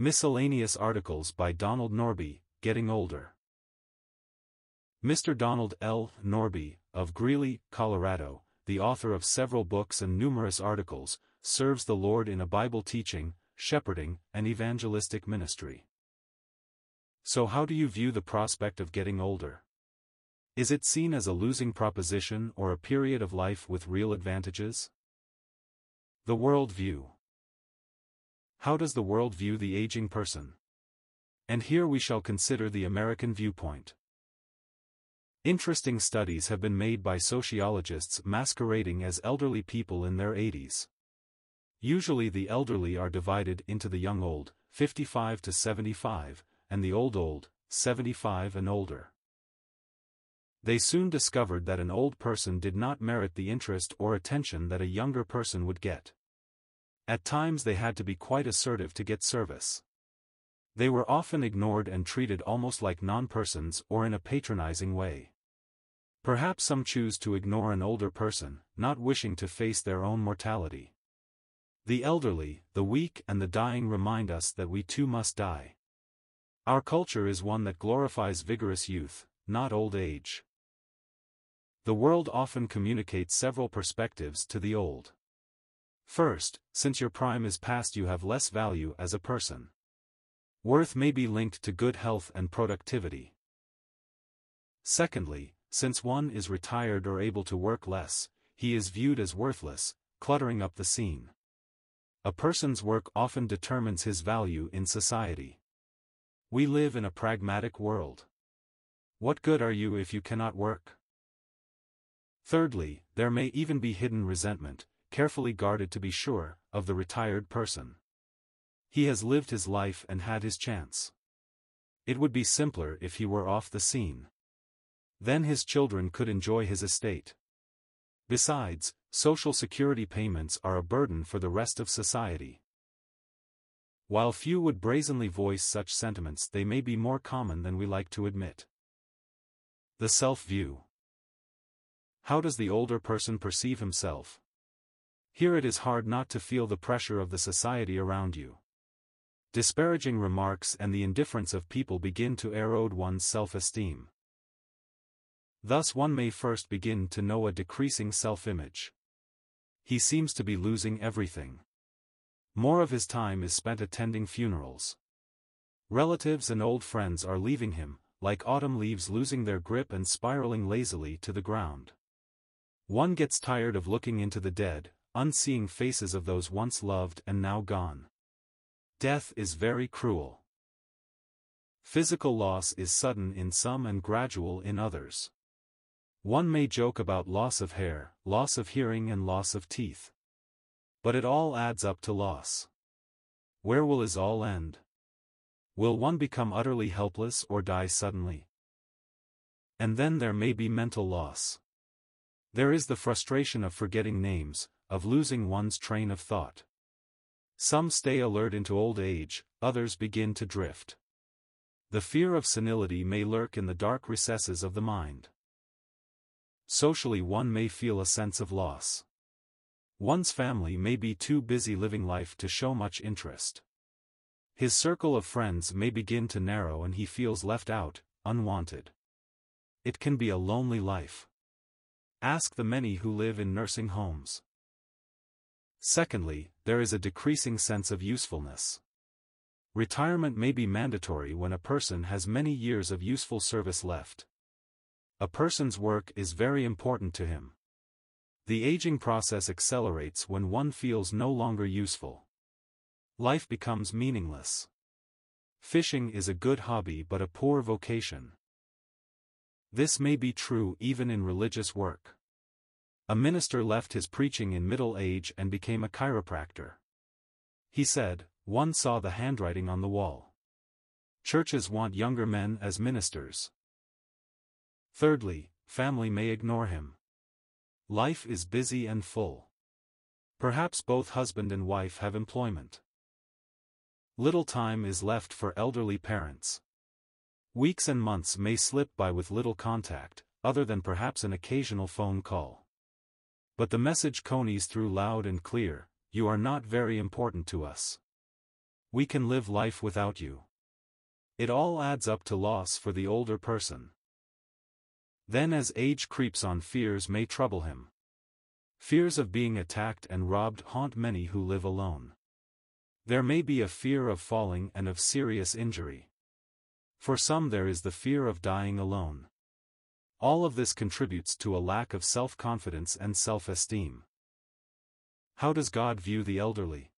Miscellaneous articles by Donald Norbie, Getting Older. Mr. Donald L. Norbie, of Greeley, Colorado, the author of several books and numerous articles, serves the Lord in a Bible teaching, shepherding, and evangelistic ministry. So how do you view the prospect of getting older? Is it seen as a losing proposition or a period of life with real advantages? The World View How does the world view the aging person? And here we shall consider the American viewpoint. Interesting studies have been made by sociologists masquerading as elderly people in their 80s. Usually the elderly are divided into the young old, 55 to 75, and the old old, 75 and older. They soon discovered that an old person did not merit the interest or attention that a younger person would get. At times they had to be quite assertive to get service. They were often ignored and treated almost like non-persons or in a patronizing way. Perhaps some choose to ignore an older person, not wishing to face their own mortality. The elderly, the weak and the dying remind us that we too must die. Our culture is one that glorifies vigorous youth, not old age. The world often communicates several perspectives to the old. First, since your prime is past you have less value as a person. Worth may be linked to good health and productivity. Secondly, since one is retired or able to work less, he is viewed as worthless, cluttering up the scene. A person's work often determines his value in society. We live in a pragmatic world. What good are you if you cannot work? Thirdly, there may even be hidden resentment, carefully guarded to be sure, of the retired person. He has lived his life and had his chance. It would be simpler if he were off the scene. Then his children could enjoy his estate. Besides, social security payments are a burden for the rest of society. While few would brazenly voice such sentiments they may be more common than we like to admit. The self-view how does the older person perceive himself? Here it is hard not to feel the pressure of the society around you. Disparaging remarks and the indifference of people begin to erode one's self-esteem. Thus one may first begin to know a decreasing self-image. He seems to be losing everything. More of his time is spent attending funerals. Relatives and old friends are leaving him, like autumn leaves losing their grip and spiraling lazily to the ground. One gets tired of looking into the dead, unseeing faces of those once loved and now gone. Death is very cruel. Physical loss is sudden in some and gradual in others. One may joke about loss of hair, loss of hearing and loss of teeth. But it all adds up to loss. Where will it all end? Will one become utterly helpless or die suddenly? And then there may be mental loss. There is the frustration of forgetting names, of losing one's train of thought. Some stay alert into old age, others begin to drift. The fear of senility may lurk in the dark recesses of the mind. Socially one may feel a sense of loss. One's family may be too busy living life to show much interest. His circle of friends may begin to narrow and he feels left out, unwanted. It can be a lonely life. Ask the many who live in nursing homes. Secondly, there is a decreasing sense of usefulness. Retirement may be mandatory when a person has many years of useful service left. A person's work is very important to him. The aging process accelerates when one feels no longer useful. Life becomes meaningless. Fishing is a good hobby but a poor vocation. This may be true even in religious work. A minister left his preaching in middle age and became a chiropractor. He said, one saw the handwriting on the wall. Churches want younger men as ministers. Thirdly, family may ignore him. Life is busy and full. Perhaps both husband and wife have employment. Little time is left for elderly parents. Weeks and months may slip by with little contact, other than perhaps an occasional phone call. But the message conies through loud and clear, you are not very important to us. We can live life without you. It all adds up to loss for the older person. Then as age creeps on fears may trouble him. Fears of being attacked and robbed haunt many who live alone. There may be a fear of falling and of serious injury. For some there is the fear of dying alone. All of this contributes to a lack of self-confidence and self-esteem. How does God view the elderly?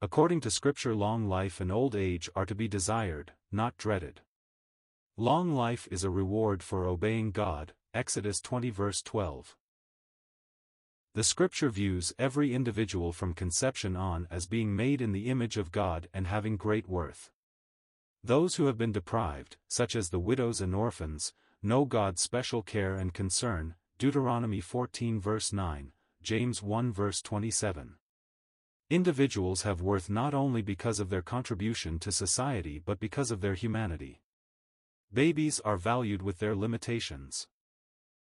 According to Scripture long life and old age are to be desired, not dreaded. Long life is a reward for obeying God, Exodus 20 verse 12. The Scripture views every individual from conception on as being made in the image of God and having great worth. Those who have been deprived, such as the widows and orphans, know God's special care and concern, Deuteronomy 14 verse 9, James 1 verse 27. Individuals have worth not only because of their contribution to society but because of their humanity. Babies are valued with their limitations.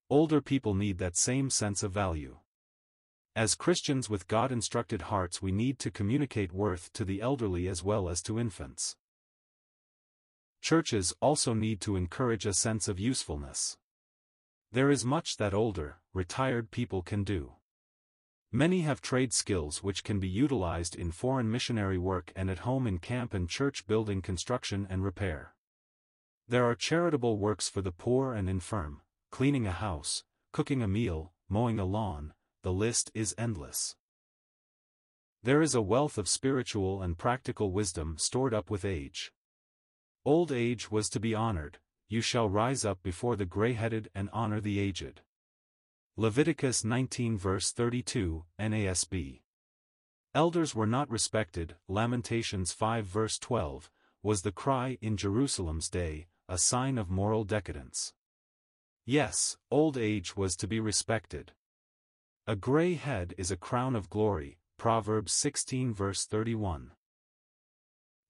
Older people need that same sense of value. As Christians with God-instructed hearts we need to communicate worth to the elderly as well as to infants. Churches also need to encourage a sense of usefulness. There is much that older, retired people can do. Many have trade skills which can be utilized in foreign missionary work and at home in camp and church building construction and repair. There are charitable works for the poor and infirm, cleaning a house, cooking a meal, mowing a lawn, the list is endless. There is a wealth of spiritual and practical wisdom stored up with age. Old age was to be honored, you shall rise up before the gray-headed and honor the aged. Leviticus 19 verse 32, NASB. Elders were not respected, Lamentations 5 verse 12, was the cry in Jerusalem's day, a sign of moral decadence. Yes, old age was to be respected. A gray head is a crown of glory, Proverbs 16 verse 31.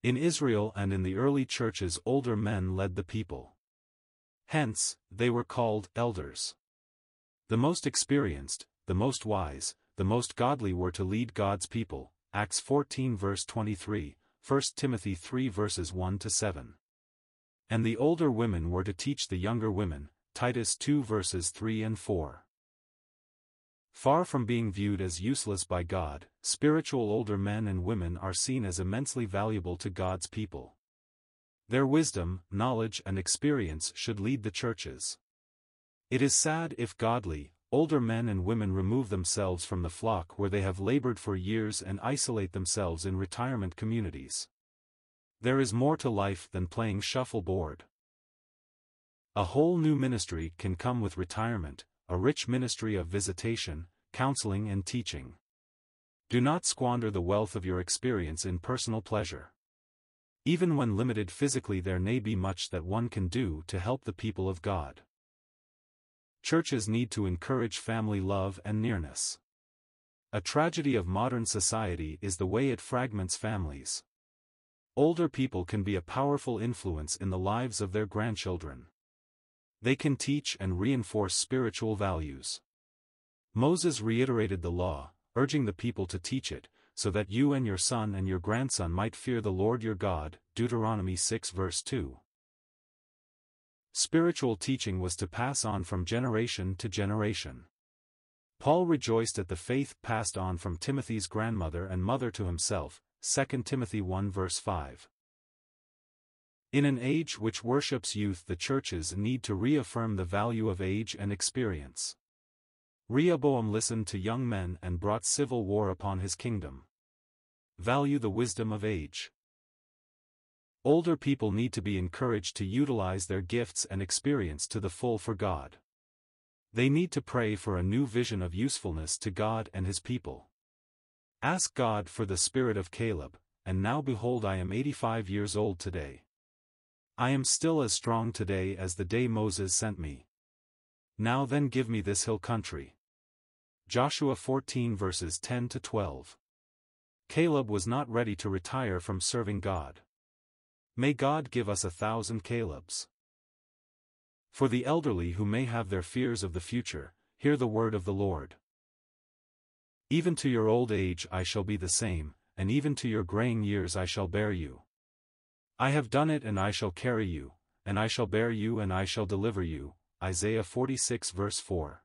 In Israel and in the early churches older men led the people. Hence, they were called elders. The most experienced, the most wise, the most godly were to lead God's people, Acts 14 verse 23, 1 Timothy 3 verses 1 to 7. And the older women were to teach the younger women, Titus 2 verses 3 and 4. Far from being viewed as useless by God, spiritual older men and women are seen as immensely valuable to God's people. Their wisdom, knowledge and experience should lead the churches. It is sad if godly, older men and women remove themselves from the flock where they have labored for years and isolate themselves in retirement communities. There is more to life than playing shuffleboard. A whole new ministry can come with retirement, a rich ministry of visitation, counseling and teaching. Do not squander the wealth of your experience in personal pleasure. Even when limited physically there may be much that one can do to help the people of God. Churches need to encourage family love and nearness. A tragedy of modern society is the way it fragments families. Older people can be a powerful influence in the lives of their grandchildren. They can teach and reinforce spiritual values. Moses reiterated the law, urging the people to teach it, so that you and your son and your grandson might fear the Lord your God, Deuteronomy 6 verse 2. Spiritual teaching was to pass on from generation to generation. Paul rejoiced at the faith passed on from Timothy's grandmother and mother to himself, 2 Timothy 1 verse 5. In an age which worships youth the churches need to reaffirm the value of age and experience. Rehoboam listened to young men and brought civil war upon his kingdom. Value the wisdom of age. Older people need to be encouraged to utilize their gifts and experience to the full for God. They need to pray for a new vision of usefulness to God and His people. Ask God for the spirit of Caleb, and now behold I am 85 years old today. I am still as strong today as the day Moses sent me. Now then give me this hill country. Joshua 14 verses 10 to 12. Caleb was not ready to retire from serving God. May God give us a thousand Calebs. For the elderly who may have their fears of the future, hear the word of the Lord. Even to your old age I shall be the same, and even to your graying years I shall bear you. I have done it and I shall carry you, and I shall bear you and I shall deliver you. Isaiah 46 verse 4.